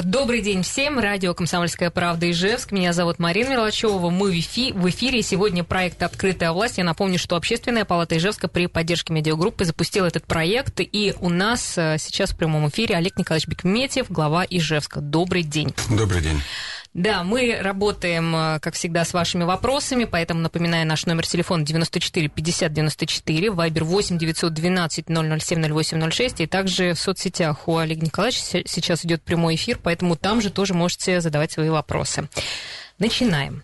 Добрый день всем. Радио «Комсомольская правда» Ижевск. Меня зовут Марина Мелочева. Мы в, эфи- в эфире. Сегодня проект «Открытая власть». Я напомню, что Общественная палата Ижевска при поддержке медиагруппы запустила этот проект. И у нас э, сейчас в прямом эфире Олег Николаевич Бекметьев, глава Ижевска. Добрый день. Добрый день. Да, мы работаем, э, как всегда, с вашими вопросами, поэтому напоминаю наш номер телефона 94 50 94, вайбер 8 912 007 0806, и также в соцсетях у Олега Николаевича сейчас идет прямой эфир, поэтому там же тоже можете задавать свои вопросы. Начинаем.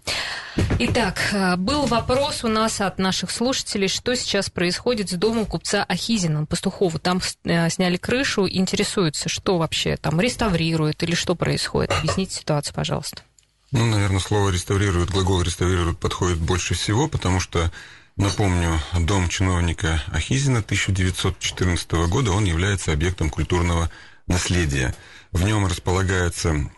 Итак, э, был вопрос у нас от наших слушателей, что сейчас происходит с домом купца Ахизина, Пастухову. Там э, сняли крышу, интересуются, что вообще там реставрируют или что происходит. Объясните ситуацию, пожалуйста. Ну, наверное, слово «реставрируют», глагол «реставрируют» подходит больше всего, потому что, напомню, дом чиновника Ахизина 1914 года, он является объектом культурного наследия. В нем располагается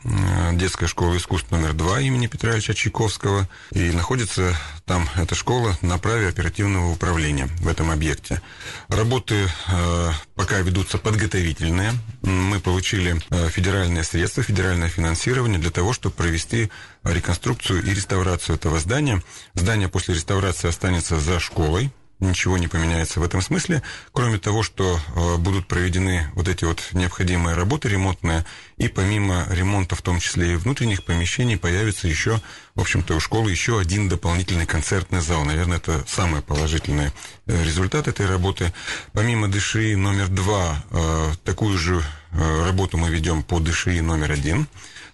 детская школа искусств номер два имени Петра Ильича Чайковского. И находится там эта школа на праве оперативного управления в этом объекте. Работы э, пока ведутся подготовительные. Мы получили э, федеральные средства, федеральное финансирование для того, чтобы провести реконструкцию и реставрацию этого здания. Здание после реставрации останется за школой, ничего не поменяется в этом смысле, кроме того, что э, будут проведены вот эти вот необходимые работы ремонтные, и помимо ремонта, в том числе и внутренних помещений, появится еще, в общем-то, у школы еще один дополнительный концертный зал. Наверное, это самый положительный э, результат этой работы. Помимо ДШИ номер два, э, такую же работу мы ведем по ДШИ номер один.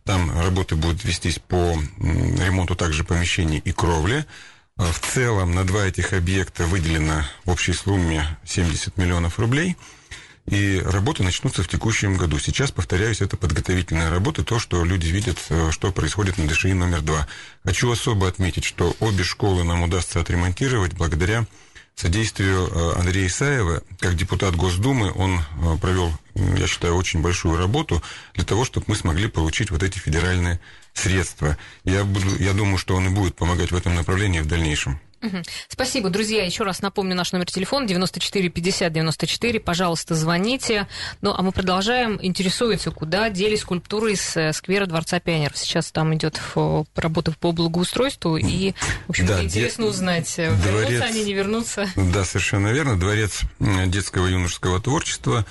Там работы будут вестись по ремонту также помещений и кровли. В целом на два этих объекта выделено в общей сумме 70 миллионов рублей. И работы начнутся в текущем году. Сейчас, повторяюсь, это подготовительная работа, то, что люди видят, что происходит на ДШИ номер два. Хочу особо отметить, что обе школы нам удастся отремонтировать благодаря содействию Андрея Исаева. Как депутат Госдумы он провел, я считаю, очень большую работу для того, чтобы мы смогли получить вот эти федеральные средства. Я, буду, я думаю, что он и будет помогать в этом направлении в дальнейшем. Спасибо, друзья. Еще раз напомню наш номер телефона 94 50 94. Пожалуйста, звоните. Ну, а мы продолжаем. Интересуется, куда дели скульптуры из сквера Дворца пионеров. Сейчас там идет работа по благоустройству, и, в общем да, интересно де... узнать, дворец... вернутся они, не вернутся. Да, совершенно верно. Дворец детского и юношеского творчества.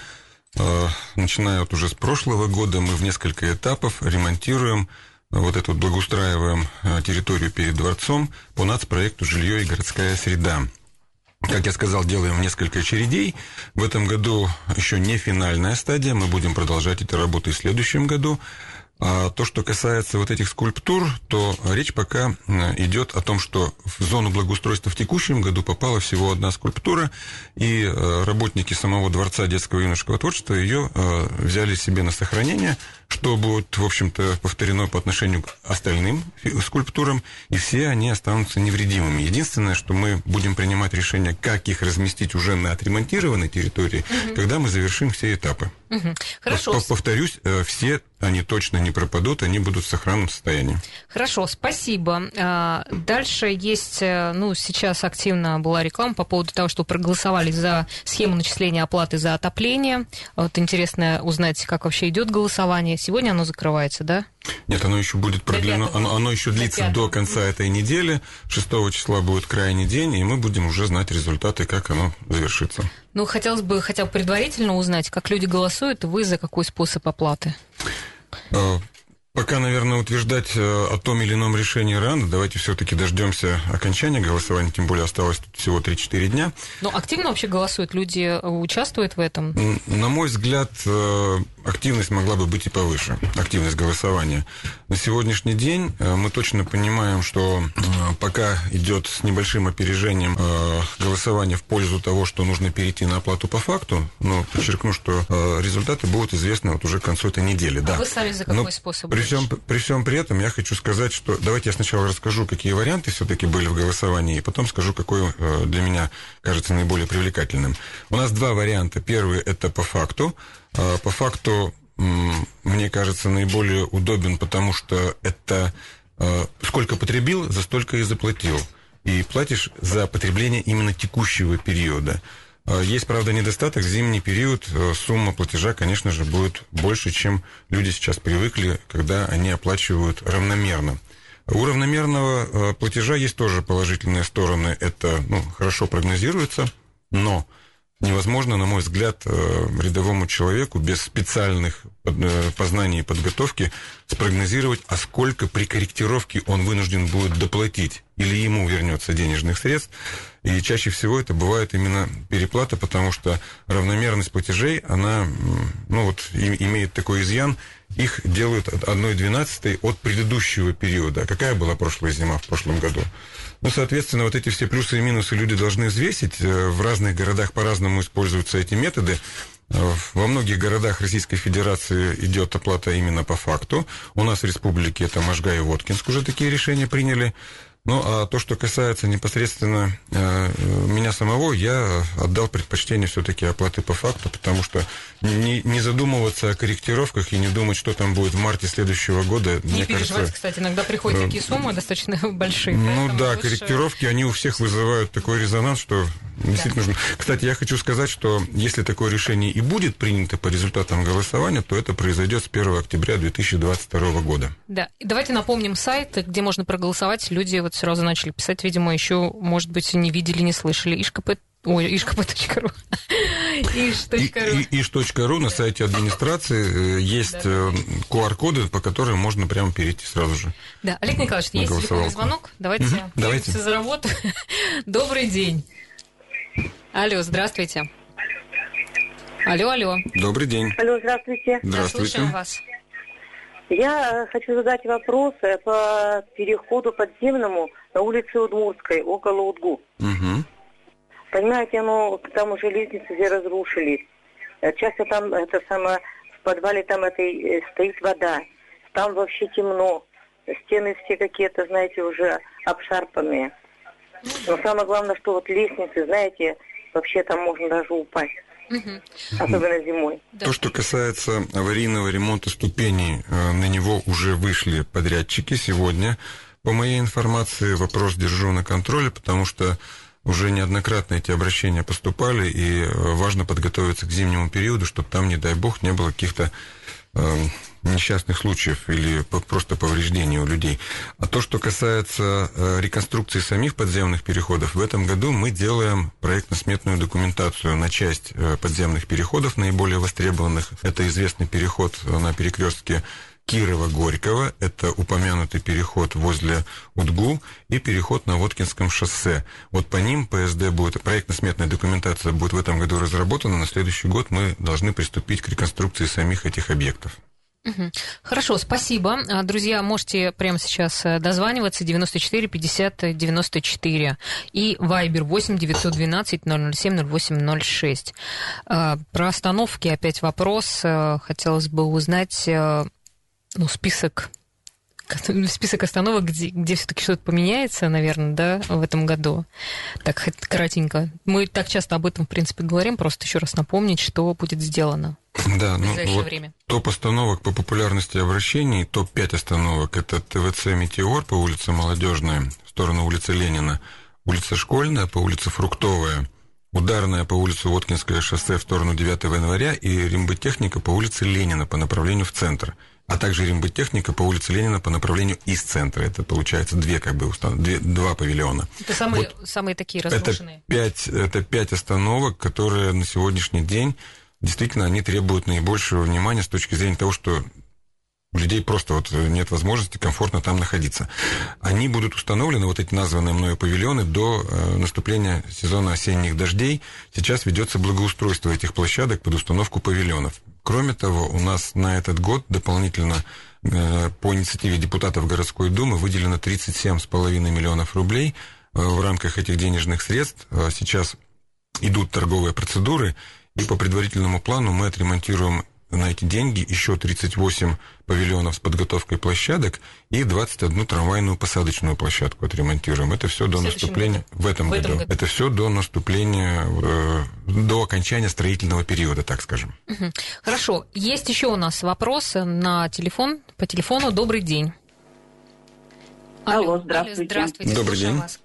Начиная вот уже с прошлого года, мы в несколько этапов ремонтируем вот эту благоустраиваем территорию перед дворцом по нацпроекту «Жилье и городская среда». Как я сказал, делаем несколько очередей. В этом году еще не финальная стадия. Мы будем продолжать эти работы в следующем году. А то, что касается вот этих скульптур, то речь пока идет о том, что в зону благоустройства в текущем году попала всего одна скульптура, и работники самого Дворца детского и юношеского творчества ее взяли себе на сохранение, что будет, в общем-то, повторено по отношению к остальным скульптурам, и все они останутся невредимыми. Единственное, что мы будем принимать решение, как их разместить уже на отремонтированной территории, угу. когда мы завершим все этапы. Угу. Хорошо. Повторюсь, все они точно не пропадут, они будут в сохранном состоянии. Хорошо, спасибо. Дальше есть, ну, сейчас активно была реклама по поводу того, что проголосовали за схему начисления оплаты за отопление. Вот интересно узнать, как вообще идет голосование. Сегодня оно закрывается, да? Нет, оно еще будет продлено, оно, оно еще длится до конца этой недели. 6 числа будет крайний день, и мы будем уже знать результаты, как оно завершится. Ну, хотелось бы хотя бы предварительно узнать, как люди голосуют, и вы за какой способ оплаты? Пока, наверное, утверждать о том или ином решении рано. Давайте все-таки дождемся окончания голосования, тем более осталось тут всего 3-4 дня. Но активно вообще голосуют, люди участвуют в этом? На мой взгляд, активность могла бы быть и повыше, активность голосования. На сегодняшний день мы точно понимаем, что пока идет с небольшим опережением голосование в пользу того, что нужно перейти на оплату по факту, но подчеркну, что результаты будут известны вот уже к концу этой недели. А да. вы сами за какой но способ? Всем, при всем при этом я хочу сказать, что давайте я сначала расскажу, какие варианты все-таки были в голосовании, и потом скажу, какой для меня кажется наиболее привлекательным. У нас два варианта. Первый это по факту. По факту мне кажется, наиболее удобен, потому что это э, сколько потребил, за столько и заплатил. И платишь за потребление именно текущего периода. Э, есть, правда, недостаток. Зимний период э, сумма платежа, конечно же, будет больше, чем люди сейчас привыкли, когда они оплачивают равномерно. У равномерного платежа есть тоже положительные стороны. Это ну, хорошо прогнозируется, но невозможно, на мой взгляд, э, рядовому человеку без специальных э, познаний и подготовки спрогнозировать, а сколько при корректировке он вынужден будет доплатить или ему вернется денежных средств. И чаще всего это бывает именно переплата, потому что равномерность платежей, она ну вот, имеет такой изъян, их делают от 1,12 от предыдущего периода. А какая была прошлая зима в прошлом году? Ну, соответственно, вот эти все плюсы и минусы люди должны взвесить. Э, в разных городах по-разному используются эти методы. Э, во многих городах Российской Федерации идет оплата именно по факту. У нас в республике это Можга и Воткинск уже такие решения приняли. Ну, а то, что касается непосредственно э, меня самого, я отдал предпочтение все-таки оплаты по факту, потому что не, не задумываться о корректировках и не думать, что там будет в марте следующего года. Не мне переживать, кажется, кстати, иногда приходят э, такие суммы достаточно большие. Ну да, лучше... корректировки, они у всех вызывают такой резонанс, что действительно да. нужно. Кстати, я хочу сказать, что если такое решение и будет принято по результатам голосования, то это произойдет с 1 октября 2022 года. Да, и давайте напомним сайт, где можно проголосовать. Люди вот сразу начали писать, видимо, еще, может быть, не видели, не слышали. Ишкп Ой, ишкп.ру. Иш.ру. На сайте администрации э, есть QR-коды, э, по которым можно прямо перейти сразу же. Да, Олег Николаевич, есть телефонный звонок. Давайте давайте. за работу. Добрый день. Алло, здравствуйте. Алло, алло. Добрый день. Алло, здравствуйте. Здравствуйте. слушаем вас. Я хочу задать вопрос по переходу подземному на улице Удмуртской, около Удгу. Угу. Понимаете, ну, там уже лестницы все разрушились. Э, часто там, это самое, в подвале там этой э, стоит вода. Там вообще темно. Стены все какие-то, знаете, уже обшарпанные. Но самое главное, что вот лестницы, знаете, вообще там можно даже упасть. Угу. Особенно зимой. То, что касается аварийного ремонта ступеней, э, на него уже вышли подрядчики сегодня. По моей информации, вопрос держу на контроле, потому что уже неоднократно эти обращения поступали, и э, важно подготовиться к зимнему периоду, чтобы там, не дай бог, не было каких-то э, несчастных случаев или просто повреждений у людей. А то, что касается э, реконструкции самих подземных переходов, в этом году мы делаем проектно-сметную документацию на часть э, подземных переходов, наиболее востребованных. Это известный переход на перекрестке Кирова-Горького, это упомянутый переход возле Удгу и переход на Воткинском шоссе. Вот по ним ПСД будет, проектно-сметная документация будет в этом году разработана, на следующий год мы должны приступить к реконструкции самих этих объектов. Хорошо, спасибо. А, друзья, можете прямо сейчас э, дозваниваться 94 50 94 и Вайбер 8 912 007 0806. Про остановки опять вопрос. Э, хотелось бы узнать э, ну, список список остановок, где, где все-таки что-то поменяется, наверное, да, в этом году. Так, кратенько. Мы так часто об этом, в принципе, говорим, просто еще раз напомнить, что будет сделано. Да, ну вот время. топ остановок по популярности обращений, топ-5 остановок, это ТВЦ «Метеор» по улице Молодежная, в сторону улицы Ленина, улица Школьная по улице Фруктовая, Ударная по улице Воткинское шоссе в сторону 9 января и рембытехника по улице Ленина по направлению в центр – а также рембытехника по улице Ленина по направлению из центра. Это получается две как бы две, два павильона. Это самые, вот самые такие разрушенные? Это пять, это пять остановок, которые на сегодняшний день действительно они требуют наибольшего внимания с точки зрения того, что у людей просто вот нет возможности комфортно там находиться. Они будут установлены, вот эти названные мною павильоны, до э, наступления сезона осенних дождей. Сейчас ведется благоустройство этих площадок под установку павильонов. Кроме того, у нас на этот год дополнительно э, по инициативе депутатов городской думы выделено 37,5 миллионов рублей. Э, в рамках этих денежных средств сейчас идут торговые процедуры, и по предварительному плану мы отремонтируем на эти деньги еще 38 павильонов с подготовкой площадок и 21 трамвайную посадочную площадку отремонтируем. Это все до наступления году. в этом, в году. году. Это все до наступления, э, до окончания строительного периода, так скажем. Угу. Хорошо. Есть еще у нас вопросы на телефон, по телефону. Добрый день. Алло, здравствуйте. Алло, здравствуйте. Добрый день. Вас.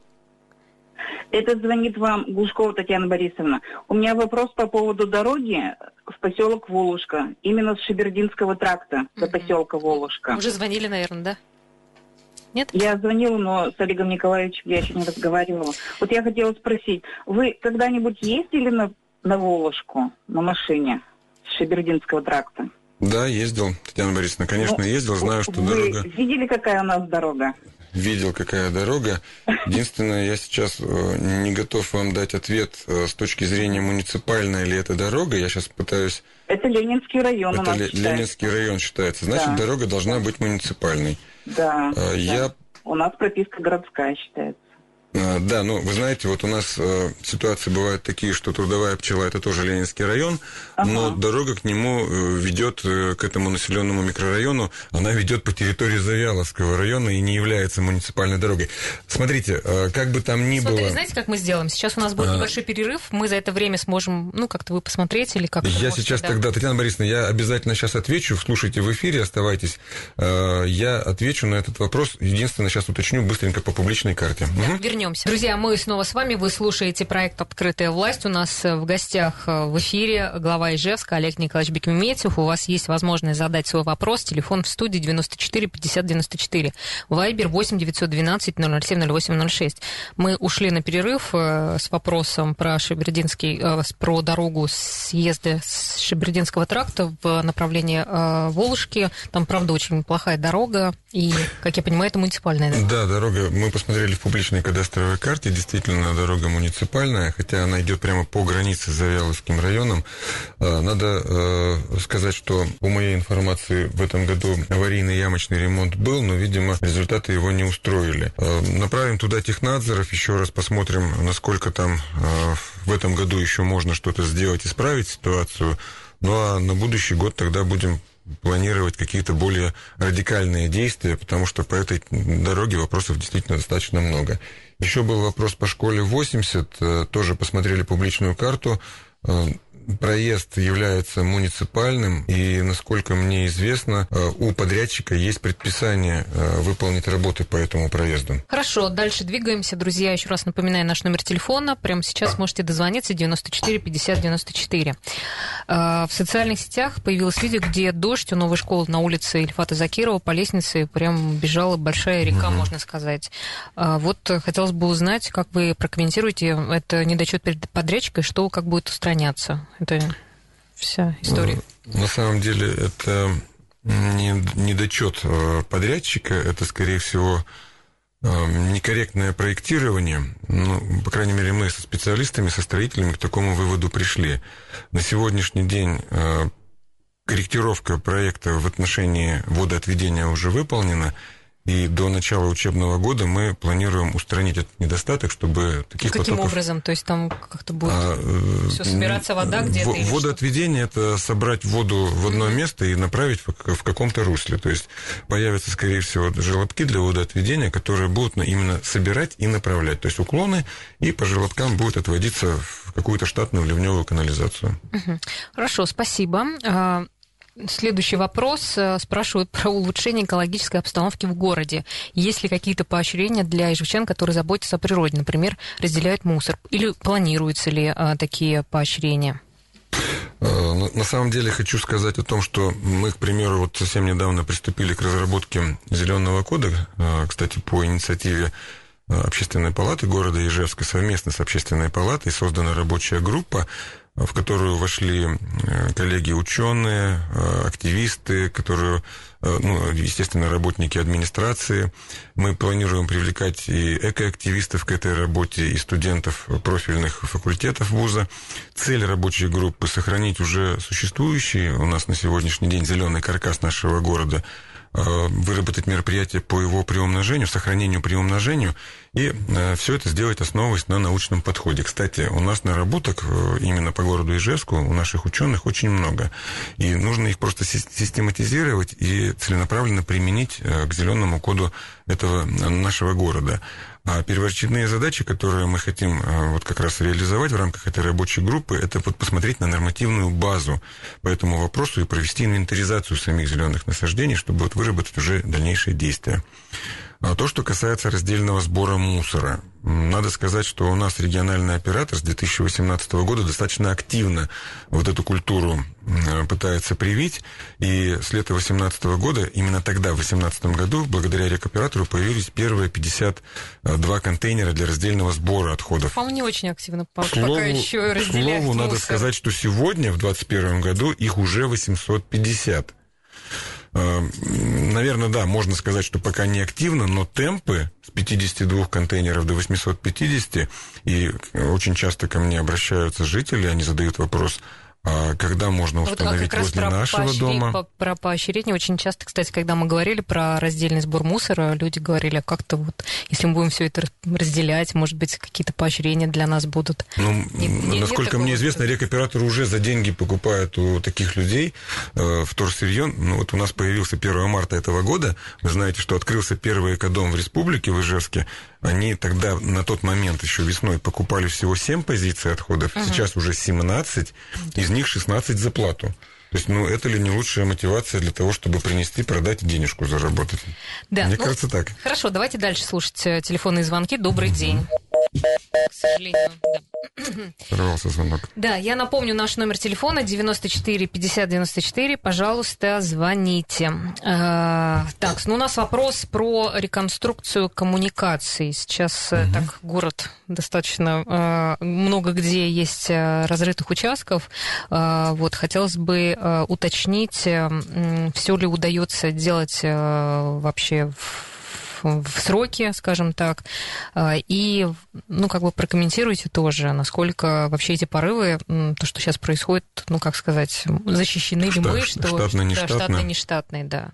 Это звонит вам Гушкова Татьяна Борисовна. У меня вопрос по поводу дороги в поселок Волушка, именно с Шибердинского тракта до угу. поселка Волушка. Уже звонили, наверное, да? Нет? Я звонила, но с Олегом Николаевичем я еще не разговаривала. Вот я хотела спросить, вы когда-нибудь ездили на, на Волошку на машине с Шибердинского тракта? Да, ездил, Татьяна Борисовна, конечно, ну, ездил, знаю, что вы дорога... видели, какая у нас дорога? Видел, какая дорога. Единственное, я сейчас э, не готов вам дать ответ э, с точки зрения муниципальная ли это дорога. Я сейчас пытаюсь... Это Ленинский район Это Ле- Ленинский район считается. Значит, да. дорога должна быть муниципальной. Да. Э, я... да. У нас прописка городская считается. А, да, ну, вы знаете, вот у нас э, ситуации бывают такие, что трудовая пчела это тоже Ленинский район, ага. но дорога к нему э, ведет э, к этому населенному микрорайону, она ведет по территории Завьяловского района и не является муниципальной дорогой. Смотрите, э, как бы там ни Смотри, было... Знаете, как мы сделаем? Сейчас у нас будет а... небольшой перерыв, мы за это время сможем, ну, как-то вы посмотреть или как-то... Я сейчас да? тогда, Татьяна Борисовна, я обязательно сейчас отвечу, слушайте в эфире, оставайтесь. Э, я отвечу на этот вопрос, единственное, сейчас уточню быстренько по публичной карте. Да, угу. Вернемся. Друзья, мы снова с вами. Вы слушаете проект «Открытая власть». У нас в гостях э, в эфире глава Ижевска Олег Николаевич Бекметьев. У вас есть возможность задать свой вопрос. Телефон в студии 94 50 94. Вайбер 8 912 007 08 06. Мы ушли на перерыв э, с вопросом про Шебердинский, э, про дорогу съезда с Шебердинского тракта в направлении Волжки. Там, правда, очень плохая дорога. И, как я понимаю, это муниципальная дорога. Да, дорога. Мы посмотрели в публичной кадастровой карте действительно дорога муниципальная, хотя она идет прямо по границе с Завьяловским районом. А, надо э, сказать, что по моей информации в этом году аварийный ямочный ремонт был, но, видимо, результаты его не устроили. А, направим туда технадзоров, еще раз посмотрим, насколько там э, в этом году еще можно что-то сделать, исправить ситуацию. Ну а на будущий год тогда будем планировать какие-то более радикальные действия, потому что по этой дороге вопросов действительно достаточно много. Еще был вопрос по школе 80, э, тоже посмотрели публичную карту. Э, проезд является муниципальным, и, насколько мне известно, э, у подрядчика есть предписание э, выполнить работы по этому проезду. Хорошо, дальше двигаемся. Друзья, еще раз напоминаю наш номер телефона. Прямо сейчас можете дозвониться 94 50 94. В социальных сетях появилось видео, где дождь у новой школы на улице Ильфата Закирова по лестнице прям бежала большая река, угу. можно сказать. А, вот хотелось бы узнать, как вы прокомментируете это недочет перед подрядчикой, что как будет устраняться. Это вся история. На самом деле это не недочет э, подрядчика, это, скорее всего, э, некорректное проектирование. Ну, по крайней мере, мы со специалистами, со строителями к такому выводу пришли. На сегодняшний день э, корректировка проекта в отношении водоотведения уже выполнена. И до начала учебного года мы планируем устранить этот недостаток, чтобы таких Каким потоков... образом? То есть там как-то будет а, э, все собираться вода где-то? В, водоотведение – это собрать воду в одно mm-hmm. место и направить в, в каком-то русле. То есть появятся, скорее всего, желобки для водоотведения, которые будут именно собирать и направлять. То есть уклоны, и по желобкам будет отводиться в какую-то штатную ливневую канализацию. Mm-hmm. Хорошо, спасибо. Следующий вопрос. Э, спрашивают про улучшение экологической обстановки в городе. Есть ли какие-то поощрения для ижевчан, которые заботятся о природе, например, разделяют мусор? Или планируются ли а, такие поощрения? Э, на самом деле хочу сказать о том, что мы, к примеру, вот совсем недавно приступили к разработке зеленого кода, кстати, по инициативе Общественной палаты города Ижевска совместно с Общественной палатой создана рабочая группа, в которую вошли э, коллеги ученые, э, активисты, которые, э, ну, естественно, работники администрации. Мы планируем привлекать и экоактивистов к этой работе, и студентов профильных факультетов вуза. Цель рабочей группы – сохранить уже существующий у нас на сегодняшний день зеленый каркас нашего города – выработать мероприятие по его приумножению, сохранению приумножению, и э, все это сделать, основываясь на научном подходе. Кстати, у нас наработок э, именно по городу Ижевску у наших ученых очень много, и нужно их просто систематизировать и целенаправленно применить к зеленому коду этого нашего города. А первоочередные задачи, которые мы хотим вот как раз реализовать в рамках этой рабочей группы, это вот посмотреть на нормативную базу по этому вопросу и провести инвентаризацию самих зеленых насаждений, чтобы вот выработать уже дальнейшие действия. А то, что касается раздельного сбора мусора. Надо сказать, что у нас региональный оператор с 2018 года достаточно активно вот эту культуру пытается привить. И с лета 2018 года, именно тогда, в 2018 году, благодаря рекоператору, появились первые 52 контейнера для раздельного сбора отходов. А не очень активно, пока слову, еще разделяют К слову, надо сказать, что сегодня, в 2021 году, их уже 850. Э, наверное, да, можно сказать, что пока не активно, но темпы с 52 контейнеров до 850, и очень часто ко мне обращаются жители, они задают вопрос, когда можно установить вот возле нашего дома. По, про поощрение очень часто, кстати, когда мы говорили про раздельный сбор мусора, люди говорили, а как-то вот, если мы будем все это разделять, может быть, какие-то поощрения для нас будут. Ну, не, насколько мне известно, рекоператор уже за деньги покупает у таких людей э, вторсырье. Ну, вот у нас появился 1 марта этого года. Вы знаете, что открылся первый экодом в республике, в Ижевске. Они тогда на тот момент еще весной покупали всего 7 позиций отходов, угу. сейчас уже 17, из них 16 за плату. То есть, ну, это ли не лучшая мотивация для того, чтобы принести, продать денежку заработать? Да. Мне ну, кажется, так. Хорошо, давайте дальше слушать э, телефонные звонки. Добрый угу. день. К сожалению, да. Сорвался звонок. Да, я напомню наш номер телефона 94 50 94. Пожалуйста, звоните. Э, так, ну у нас вопрос про реконструкцию коммуникаций. Сейчас угу. так город достаточно э, много где есть разрытых участков. Вот хотелось бы уточнить, все ли удается делать вообще в в сроки, скажем так, а, и, ну, как бы прокомментируйте тоже, насколько вообще эти порывы, то, что сейчас происходит, ну, как сказать, защищены ли мы, что... Штатно-нештатно. Да, штатно-нештатные, да.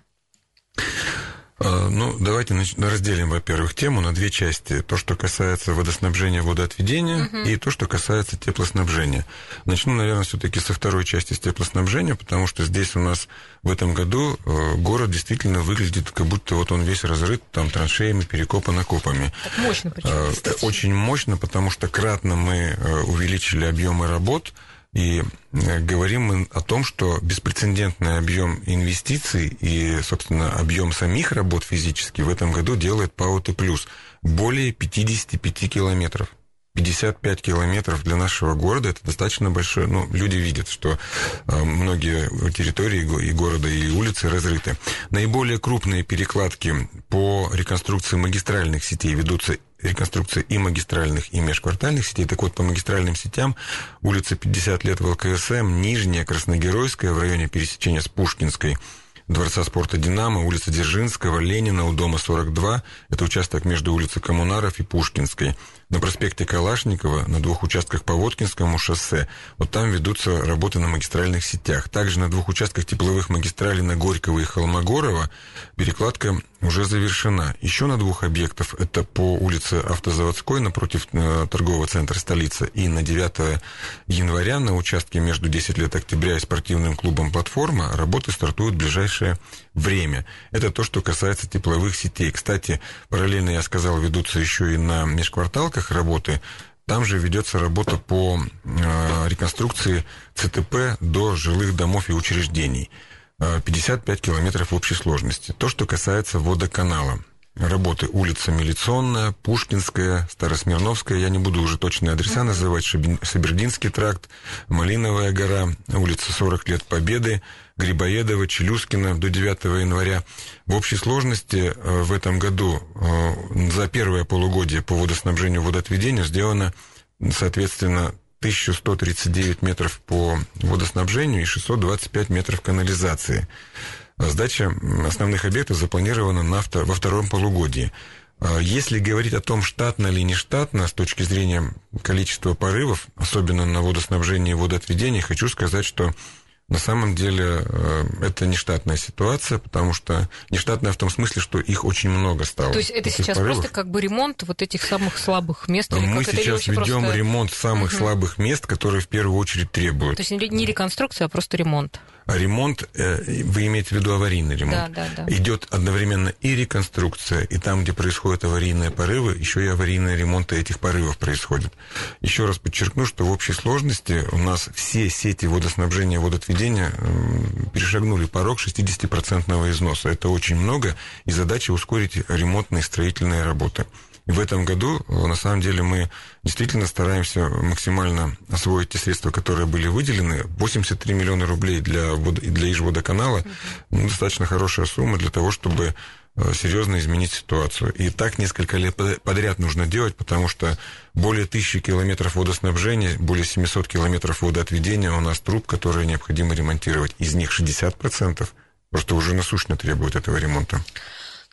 А, ну, давайте разделим, во-первых, тему на две части. То, что касается водоснабжения, водоотведения, угу. и то, что касается теплоснабжения. Начну, наверное, все-таки со второй части с теплоснабжения, потому что здесь у нас в этом году э, город действительно выглядит, как будто вот он весь разрыт там траншеями, перекопан окопами. Так мощно причем, а, Очень мощно, потому что кратно мы э, увеличили объемы работ, и э, говорим мы о том, что беспрецедентный объем инвестиций и, собственно, объем самих работ физически в этом году делает ПАО Т+. Более 55 километров. 55 километров для нашего города это достаточно большое. Ну, люди видят, что э, многие территории и города, и улицы разрыты. Наиболее крупные перекладки по реконструкции магистральных сетей ведутся реконструкция и магистральных, и межквартальных сетей. Так вот, по магистральным сетям улица 50 лет в ЛКСМ, Нижняя, Красногеройская в районе пересечения с Пушкинской, Дворца спорта «Динамо», улица Дзержинского, Ленина, у дома 42. Это участок между улицей Коммунаров и Пушкинской на проспекте Калашникова, на двух участках по Воткинскому шоссе. Вот там ведутся работы на магистральных сетях. Также на двух участках тепловых магистралей на Горького и Холмогорова перекладка уже завершена. Еще на двух объектах, это по улице Автозаводской напротив э, торгового центра столицы и на 9 января на участке между 10 лет октября и спортивным клубом «Платформа» работы стартуют в ближайшее время. Это то, что касается тепловых сетей. Кстати, параллельно, я сказал, ведутся еще и на межкварталках работы. Там же ведется работа по э, реконструкции ЦТП до жилых домов и учреждений. 55 э, километров общей сложности. То, что касается водоканала работы улица Милиционная, Пушкинская, Старосмирновская, я не буду уже точные адреса называть, Шабердинский тракт, Малиновая гора, улица 40 лет Победы, Грибоедова, Челюскина до 9 января. В общей сложности э, в этом году э, за первое полугодие по водоснабжению водоотведению сделано, соответственно, 1139 метров по водоснабжению и 625 метров канализации. Сдача основных объектов запланирована на, во втором полугодии. А если говорить о том, штатно или не штатно, с точки зрения количества порывов, особенно на водоснабжении и водоотведении, хочу сказать, что На самом деле э, это нештатная ситуация, потому что нештатная в том смысле, что их очень много стало. То есть это сейчас порывов. просто как бы ремонт вот этих самых слабых мест? Мы сейчас ведем просто... ремонт самых угу. слабых мест, которые в первую очередь требуют. То есть не реконструкция, а просто ремонт? Ремонт, э, вы имеете в виду аварийный ремонт, да, да, да. идет одновременно и реконструкция, и там, где происходят аварийные порывы, еще и аварийные ремонты этих порывов происходят. Еще раз подчеркну, что в общей сложности у нас все сети водоснабжения водоотведения перешагнули порог 60% износа. Это очень много, и задача ускорить ремонтные строительные работы. В этом году, э, на самом деле, мы действительно стараемся максимально освоить те средства, которые были выделены. 83 миллиона рублей для, для Ижводоканала ну, достаточно хорошая сумма для того, чтобы э, серьезно изменить ситуацию. И так несколько лет подряд нужно делать, потому что более тысячи километров водоснабжения, более 700 километров водоотведения у нас труб, которые необходимо ремонтировать. Из них 60% просто уже насущно требуют этого ремонта.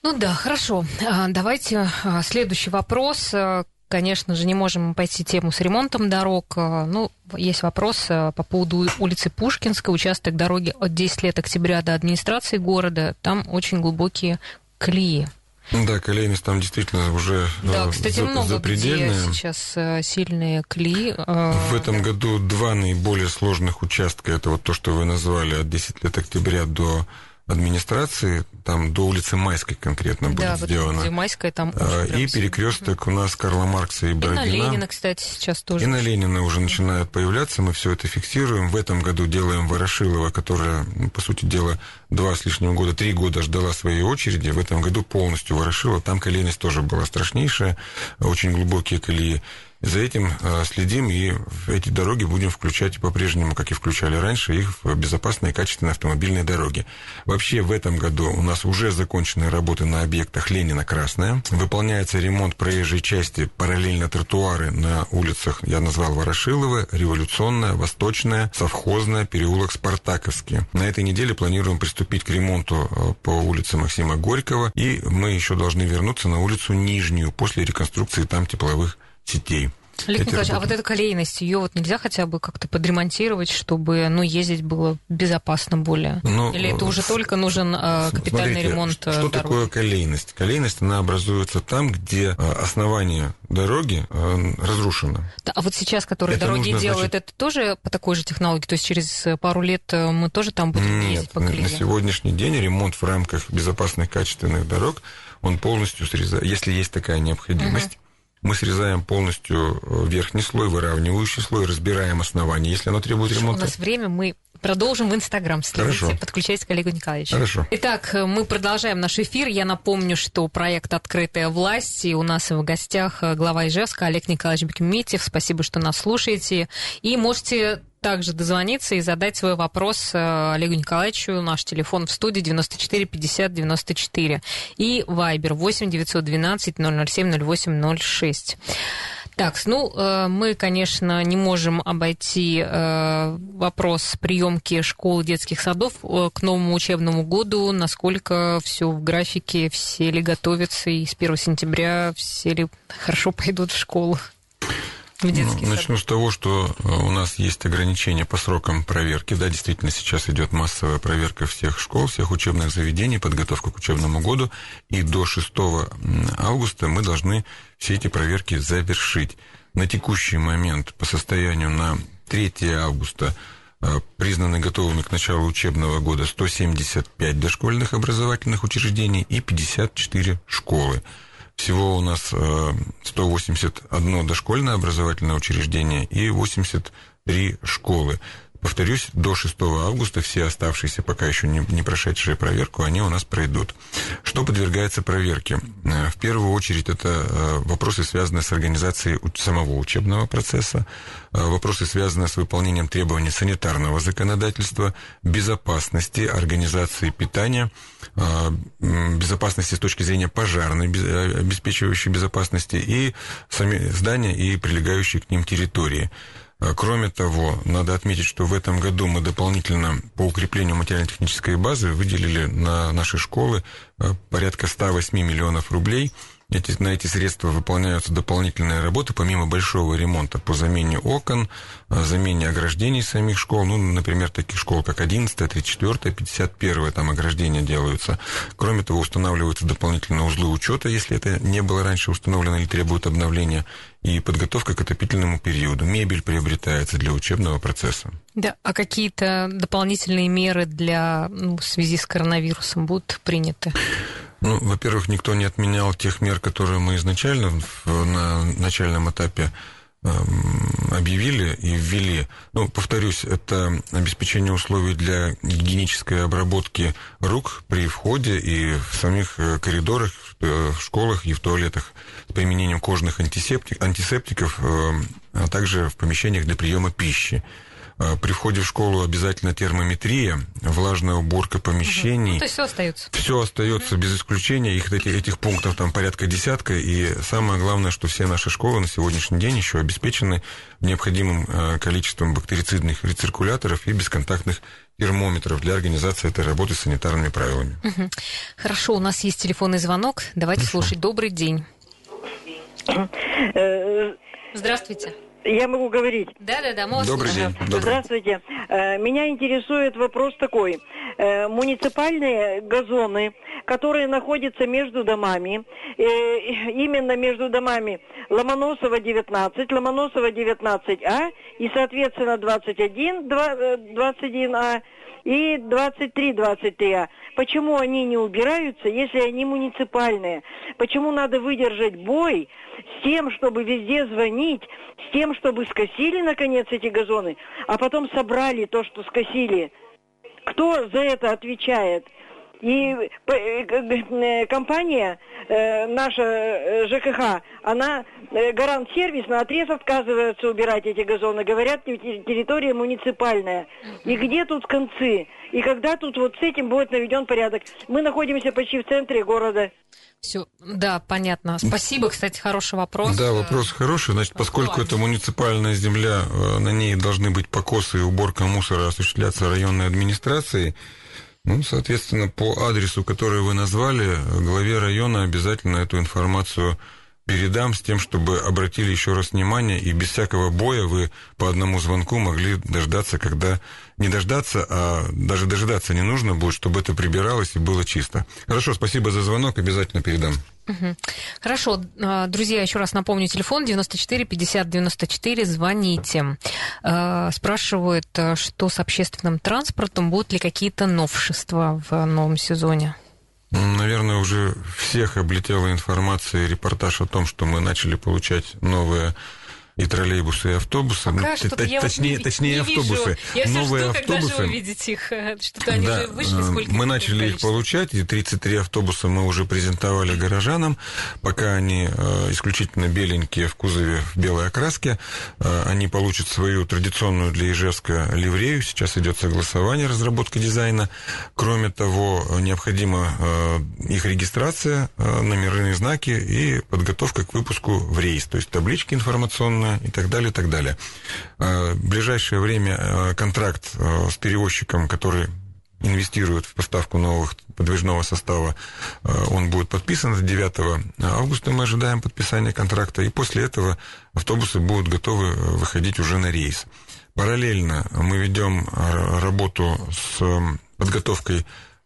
Ну да, хорошо. А, давайте а, следующий вопрос. А, конечно же, не можем пойти тему с ремонтом дорог. Ну, есть вопрос по поводу улицы Пушкинской, участок дороги от 10 лет октября до администрации города. Там очень глубокие колеи. Да, колейность там действительно уже да, кстати, за, много запредельная. Где сейчас сильные клеи. В этом году два наиболее сложных участка. Это вот то, что вы назвали от 10 лет октября до администрации, там до улицы Майской конкретно будет да, сделано. Да, Майская там а, И перекресток у нас Карла Маркса и Бородина. И на Ленина, кстати, сейчас тоже. И на Ленина уже начинают появляться, мы все это фиксируем. В этом году делаем Ворошилова, которая, ну, по сути дела, два с лишним года, три года ждала своей очереди. В этом году полностью Ворошилова. Там колейность тоже была страшнейшая, очень глубокие колеи. За этим э, следим и эти дороги будем включать по-прежнему, как и включали раньше, их в безопасные и качественные автомобильные дороги. Вообще в этом году у нас уже закончены работы на объектах Ленина-Красная. Выполняется ремонт проезжей части параллельно тротуары на улицах, я назвал Ворошилова, Революционная, Восточная, Совхозная, переулок Спартаковский. На этой неделе планируем приступить к ремонту э, по улице Максима Горького, и мы еще должны вернуться на улицу Нижнюю после реконструкции там тепловых сетей. Олег Эти Николаевич, а вот эта колейность, ее вот нельзя хотя бы как-то подремонтировать, чтобы ну, ездить было безопасно более? Ну, Или это уже только нужен э, капитальный смотрите, ремонт Что дорог? такое колейность? Колейность, она образуется там, где э, основание дороги э, разрушено. Да, а вот сейчас, которые это дороги нужно, делают, значит... это тоже по такой же технологии? То есть через пару лет мы тоже там будем Нет, ездить по колее? на сегодняшний день ремонт в рамках безопасных качественных дорог, он полностью срезает, если есть такая необходимость, угу мы срезаем полностью э, верхний слой, выравнивающий слой, разбираем основание, если оно требует ремонта. У нас время, мы продолжим в Инстаграм. Хорошо. Подключайтесь к Олегу Николаевичу. Хорошо. Итак, мы продолжаем наш эфир. Я напомню, что проект «Открытая власть» и у нас в гостях глава Ижевска Олег Николаевич Бекметьев. Спасибо, что нас слушаете. И можете также дозвониться и задать свой вопрос э, Олегу Николаевичу. Наш телефон в студии 94 50 94 и Вайбер 8 912 007 08 06. Так, ну, э, мы, конечно, не можем обойти э, вопрос приемки школ и детских садов к новому учебному году, насколько все в графике, все ли готовятся, и с 1 сентября все ли хорошо пойдут в школу в детский ну, Начну с того, что э, у нас есть ограничения по срокам проверки. Да, действительно, сейчас идет массовая проверка всех школ, всех учебных заведений, подготовка к учебному году. И до 6 августа мы должны все эти проверки завершить. На текущий момент по состоянию на 3 августа э, признаны готовыми к началу учебного года 175 дошкольных образовательных учреждений и 54 школы. Всего у нас 181 э, дошкольное образовательное учреждение и 83 школы. Повторюсь, до 6 августа все оставшиеся, пока еще не, не прошедшие проверку, они у нас пройдут. Что подвергается проверке? Э, в первую очередь это э, вопросы, связанные с организацией самого учебного процесса, э, вопросы, связанные с выполнением требований санитарного законодательства, безопасности, организации питания, безопасности с точки зрения пожарной, обеспечивающей безопасности, и сами здания и прилегающие к ним территории. А, кроме того, надо отметить, что в этом году мы дополнительно по укреплению материально-технической базы выделили на наши школы а, порядка 108 миллионов рублей. Эти, на эти средства выполняются дополнительные работы, помимо большого ремонта по замене окон, замене ограждений самих школ, ну, например, таких школ, как 11, 34, 51, там ограждения делаются. Кроме того, устанавливаются дополнительные узлы учета, если это не было раньше установлено или требует обновления, и подготовка к отопительному периоду. Мебель приобретается для учебного процесса. Да, а какие-то дополнительные меры для ну, в связи с коронавирусом будут приняты? Ну, во-первых, никто не отменял тех мер, которые мы изначально на начальном этапе эм, объявили и ввели. Ну, повторюсь, это обеспечение условий для гигиенической обработки рук при входе и в самих э, коридорах, э, в школах и в туалетах с применением кожных антисептик, антисептиков, эм, а также в помещениях для приема пищи. Э, при входе в школу обязательно термометрия, влажная уборка помещений. Угу. то есть все остается. Все остается угу. без исключения. Их, этих, этих пунктов там порядка десятка. И самое главное, что все наши школы на сегодняшний день еще обеспечены необходимым э, количеством бактерицидных рециркуляторов и бесконтактных термометров для организации этой работы с санитарными правилами. Угу. Хорошо, у нас есть телефонный звонок. Давайте Хорошо. слушать. Добрый день. Э, Здравствуйте. Я могу говорить? Да, да, да. Можете. Добрый день. Добрый. Здравствуйте. Э, меня интересует вопрос такой. Э, муниципальные газоны, которые находятся между домами, э, именно между домами Ломоносова 19, Ломоносова 19А и, соответственно, 21, 21А и 23-23А. Почему они не убираются, если они муниципальные? Почему надо выдержать бой с тем, чтобы везде звонить, с тем, чтобы скосили, наконец, эти газоны, а потом собрали то, что скосили? Кто за это отвечает? И э, э, компания, э, наша ЖКХ, она, гарант сервис, на отрез отказывается убирать эти газоны. Говорят, территория муниципальная. И где тут концы? И когда тут вот с этим будет наведен порядок? Мы находимся почти в центре города. Все, да, понятно. Спасибо, кстати, хороший вопрос. Да, вопрос хороший. Значит, поскольку это муниципальная земля, на ней должны быть покосы и уборка мусора осуществляться районной администрацией, ну, соответственно, по адресу, который вы назвали, главе района обязательно эту информацию передам с тем, чтобы обратили еще раз внимание, и без всякого боя вы по одному звонку могли дождаться, когда... Не дождаться, а даже дожидаться не нужно будет, чтобы это прибиралось и было чисто. Хорошо, спасибо за звонок, обязательно передам. Хорошо, а, друзья, еще раз напомню, телефон 94 50 94, звоните. А, спрашивают, а, что с общественным транспортом, будут ли какие-то новшества в новом сезоне? Наверное, уже всех облетела информация и репортаж о том, что мы начали получать новые и троллейбусы, и автобусы. Пока ну, что я точнее, вот точнее не автобусы. Я Новые жду, автобусы. Когда же увидеть их? Что-то они да, уже вышли, э, сколько Мы начали их получать, и 33 автобуса мы уже презентовали горожанам. Пока они э, исключительно беленькие в кузове в белой окраске, э, они получат свою традиционную для Ижевска ливрею. Сейчас идет согласование, разработка дизайна. Кроме того, необходима их регистрация, номерные знаки и подготовка к выпуску в рейс, то есть таблички информационные Ивановна и так далее, и так далее. Э, в ближайшее время э, контракт э, с перевозчиком, который инвестирует в поставку новых подвижного состава, он будет подписан 9 августа, мы ожидаем подписания контракта, и после этого автобусы будут готовы выходить уже на рейс. Параллельно мы ведем работу с подготовкой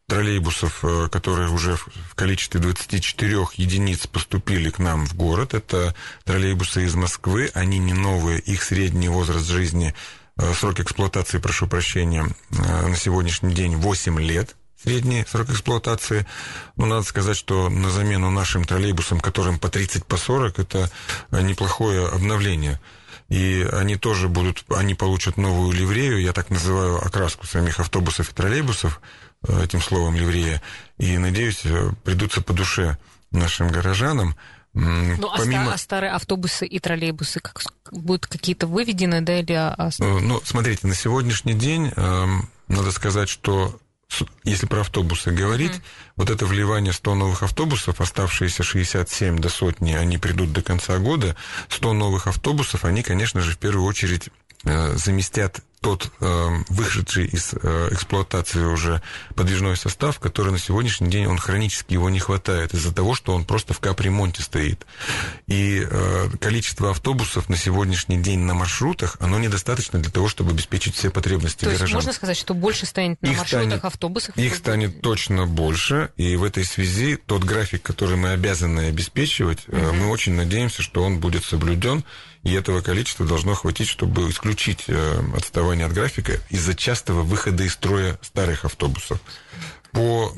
троллейбусов, э, которые уже в количестве 24 единиц поступили к нам в город. Это троллейбусы из Москвы. Они не новые, их средний возраст жизни, э, срок эксплуатации, прошу прощения, э, на сегодняшний день 8 лет средний срок эксплуатации. Но надо сказать, что на замену нашим троллейбусам, которым по 30, по 40, это неплохое обновление. И они тоже будут, они получат новую ливрею, я так называю окраску самих автобусов и троллейбусов, этим словом ливрея. И, надеюсь, э, придутся по душе нашим горожанам. Ну, а Помимо... а старые автобусы и троллейбусы как, будут какие-то выведены, да, или... Э, ну, смотрите, на сегодняшний день э, надо сказать, что если про автобусы говорить, mm-hmm. вот это вливание 100 новых автобусов, оставшиеся 67 до сотни, они придут до конца года, 100 новых автобусов, они, конечно же, в первую очередь заместят тот э, вышедший из э, эксплуатации уже подвижной состав, который на сегодняшний день, он хронически его не хватает из-за того, что он просто в капремонте стоит. И э, количество автобусов на сегодняшний день на маршрутах, оно недостаточно для того, чтобы обеспечить все потребности То горожан. есть можно сказать, что больше станет на их маршрутах станет, автобусов? Их станет точно больше, и в этой связи тот график, который мы обязаны обеспечивать, угу. мы очень надеемся, что он будет соблюден, и этого количества должно хватить, чтобы исключить э, отставание от графика из-за частого выхода из строя старых автобусов. По,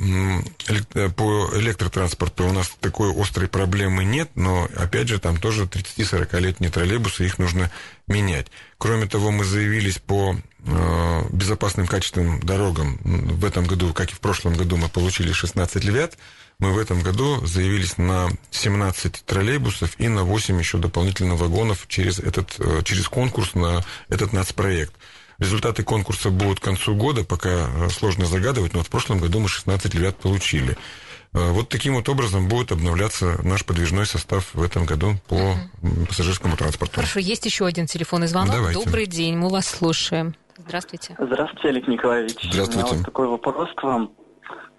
э, по электротранспорту у нас такой острой проблемы нет, но, опять же, там тоже 30-40-летние троллейбусы, их нужно менять. Кроме того, мы заявились по э, безопасным качественным дорогам. В этом году, как и в прошлом году, мы получили 16 львят мы в этом году заявились на 17 троллейбусов и на 8 еще дополнительно вагонов через, этот, э, через конкурс на этот нацпроект. Результаты конкурса будут к концу года, пока э, сложно загадывать, но вот в прошлом году мы 16 ребят получили. Э, вот таким вот образом будет обновляться наш подвижной состав в этом году по угу. пассажирскому транспорту. Хорошо, есть еще один телефонный звонок. Давайте. Добрый день, мы вас слушаем. Здравствуйте. Здравствуйте, Олег Николаевич. Здравствуйте. У меня вот такой вопрос к вам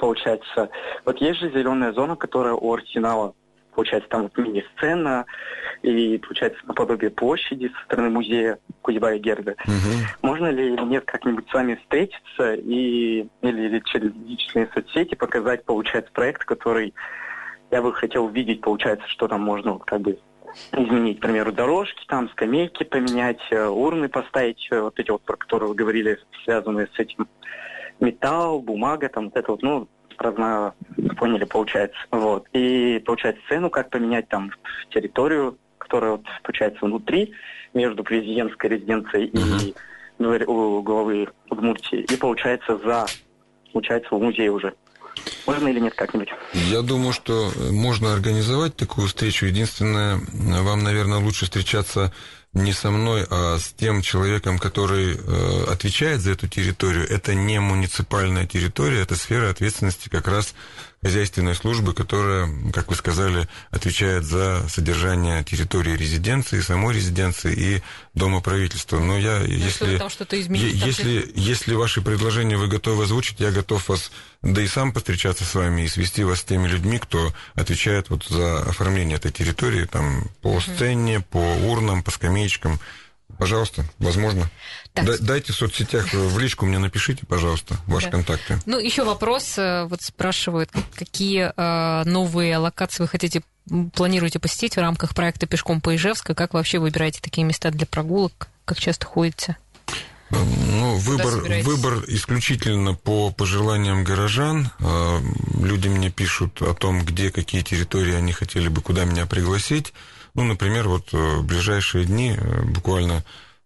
получается. Вот есть же зеленая зона, которая у Арсенала, получается, там вот мини-сцена, и, получается, наподобие площади со стороны музея Кузьба и Герда. Угу. Можно ли или нет как-нибудь с вами встретиться и, или, или через личные соцсети показать, получается, проект, который я бы хотел видеть, получается, что там можно как бы изменить, к примеру, дорожки, там скамейки поменять, э, урны поставить, э, вот эти вот, про которые вы говорили, связанные с этим металл, бумага, там вот это вот, ну, разно поняли, получается. Вот. И, получается, цену как поменять там территорию, которая, вот, получается, внутри, между президентской резиденцией и у главы Удмуртии. И, получается, за, получается, в музее уже. Можно или нет как-нибудь? Я думаю, что можно организовать такую встречу. Единственное, вам, наверное, лучше встречаться не со мной, а с тем человеком, который э, отвечает за эту территорию. Это не муниципальная территория, это сфера ответственности как раз хозяйственной службы, которая, как вы сказали, отвечает за содержание территории резиденции, самой резиденции и дома правительства. Но я, ну, если, там что-то изменить, если, там... если ваши предложения вы готовы озвучить, я готов вас, да и сам встречаться с вами и свести вас с теми людьми, кто отвечает вот за оформление этой территории, там, по сцене, по урнам, по скамеечкам. Пожалуйста, возможно. Так. Дайте в соцсетях, в личку мне напишите, пожалуйста, ваши да. контакты. Ну, еще вопрос. Э, вот спрашивают, какие э, новые локации вы хотите, планируете посетить в рамках проекта «Пешком по Ижевску»? Как вообще выбираете такие места для прогулок? Как часто ходите? Ну, выбор, выбор исключительно по пожеланиям горожан. Э, люди мне пишут о том, где какие территории они хотели бы, куда меня пригласить. Ну, например, вот в ближайшие дни, буквально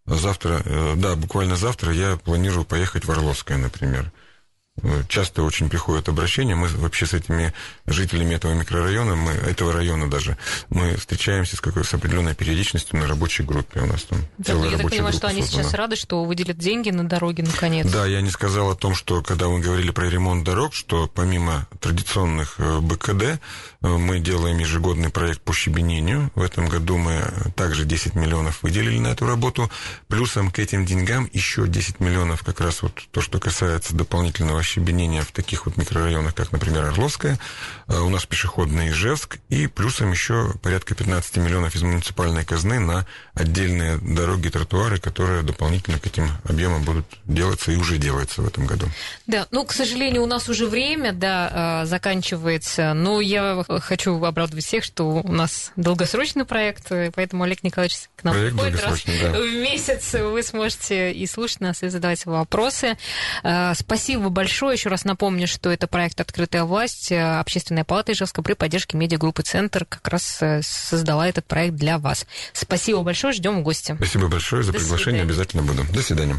Завтра, э, да, буквально завтра я планирую поехать в Орловское, например. Э, часто очень приходят обращения. Мы вообще с этими жителями этого микрорайона, мы, этого района даже, мы встречаемся с, какой, с определенной периодичностью на рабочей группе. У нас там да, целая Я так понимаю, что они создана. сейчас рады, что выделят деньги на дороги наконец. Да, я не сказал о том, что когда мы говорили про ремонт дорог, что помимо традиционных э, БКД, мы делаем ежегодный проект по щебенению. В этом году мы также 10 миллионов выделили на эту работу. Плюсом к этим деньгам еще 10 миллионов как раз вот то, что касается дополнительного щебенения в таких вот микрорайонах, как, например, Орловская. А у нас пешеходный Ижевск. И плюсом еще порядка 15 миллионов из муниципальной казны на отдельные дороги тротуары, которые дополнительно к этим объемам будут делаться и уже делаются в этом году. Да, ну, к сожалению, у нас уже время, да, а, заканчивается. Но я хочу обрадовать всех, что у нас долгосрочный проект, поэтому Олег Николаевич к нам проект приходит раз да. в месяц. Вы сможете и слушать нас, и задавать вопросы. А, спасибо большое. Еще раз напомню, что это проект «Открытая власть», Общественная палата Ижевска при поддержке медиагруппы «Центр» как раз э, создала этот проект для вас. Спасибо большое, ждем в гости. Спасибо большое за До приглашение, свидания. обязательно буду. До свидания.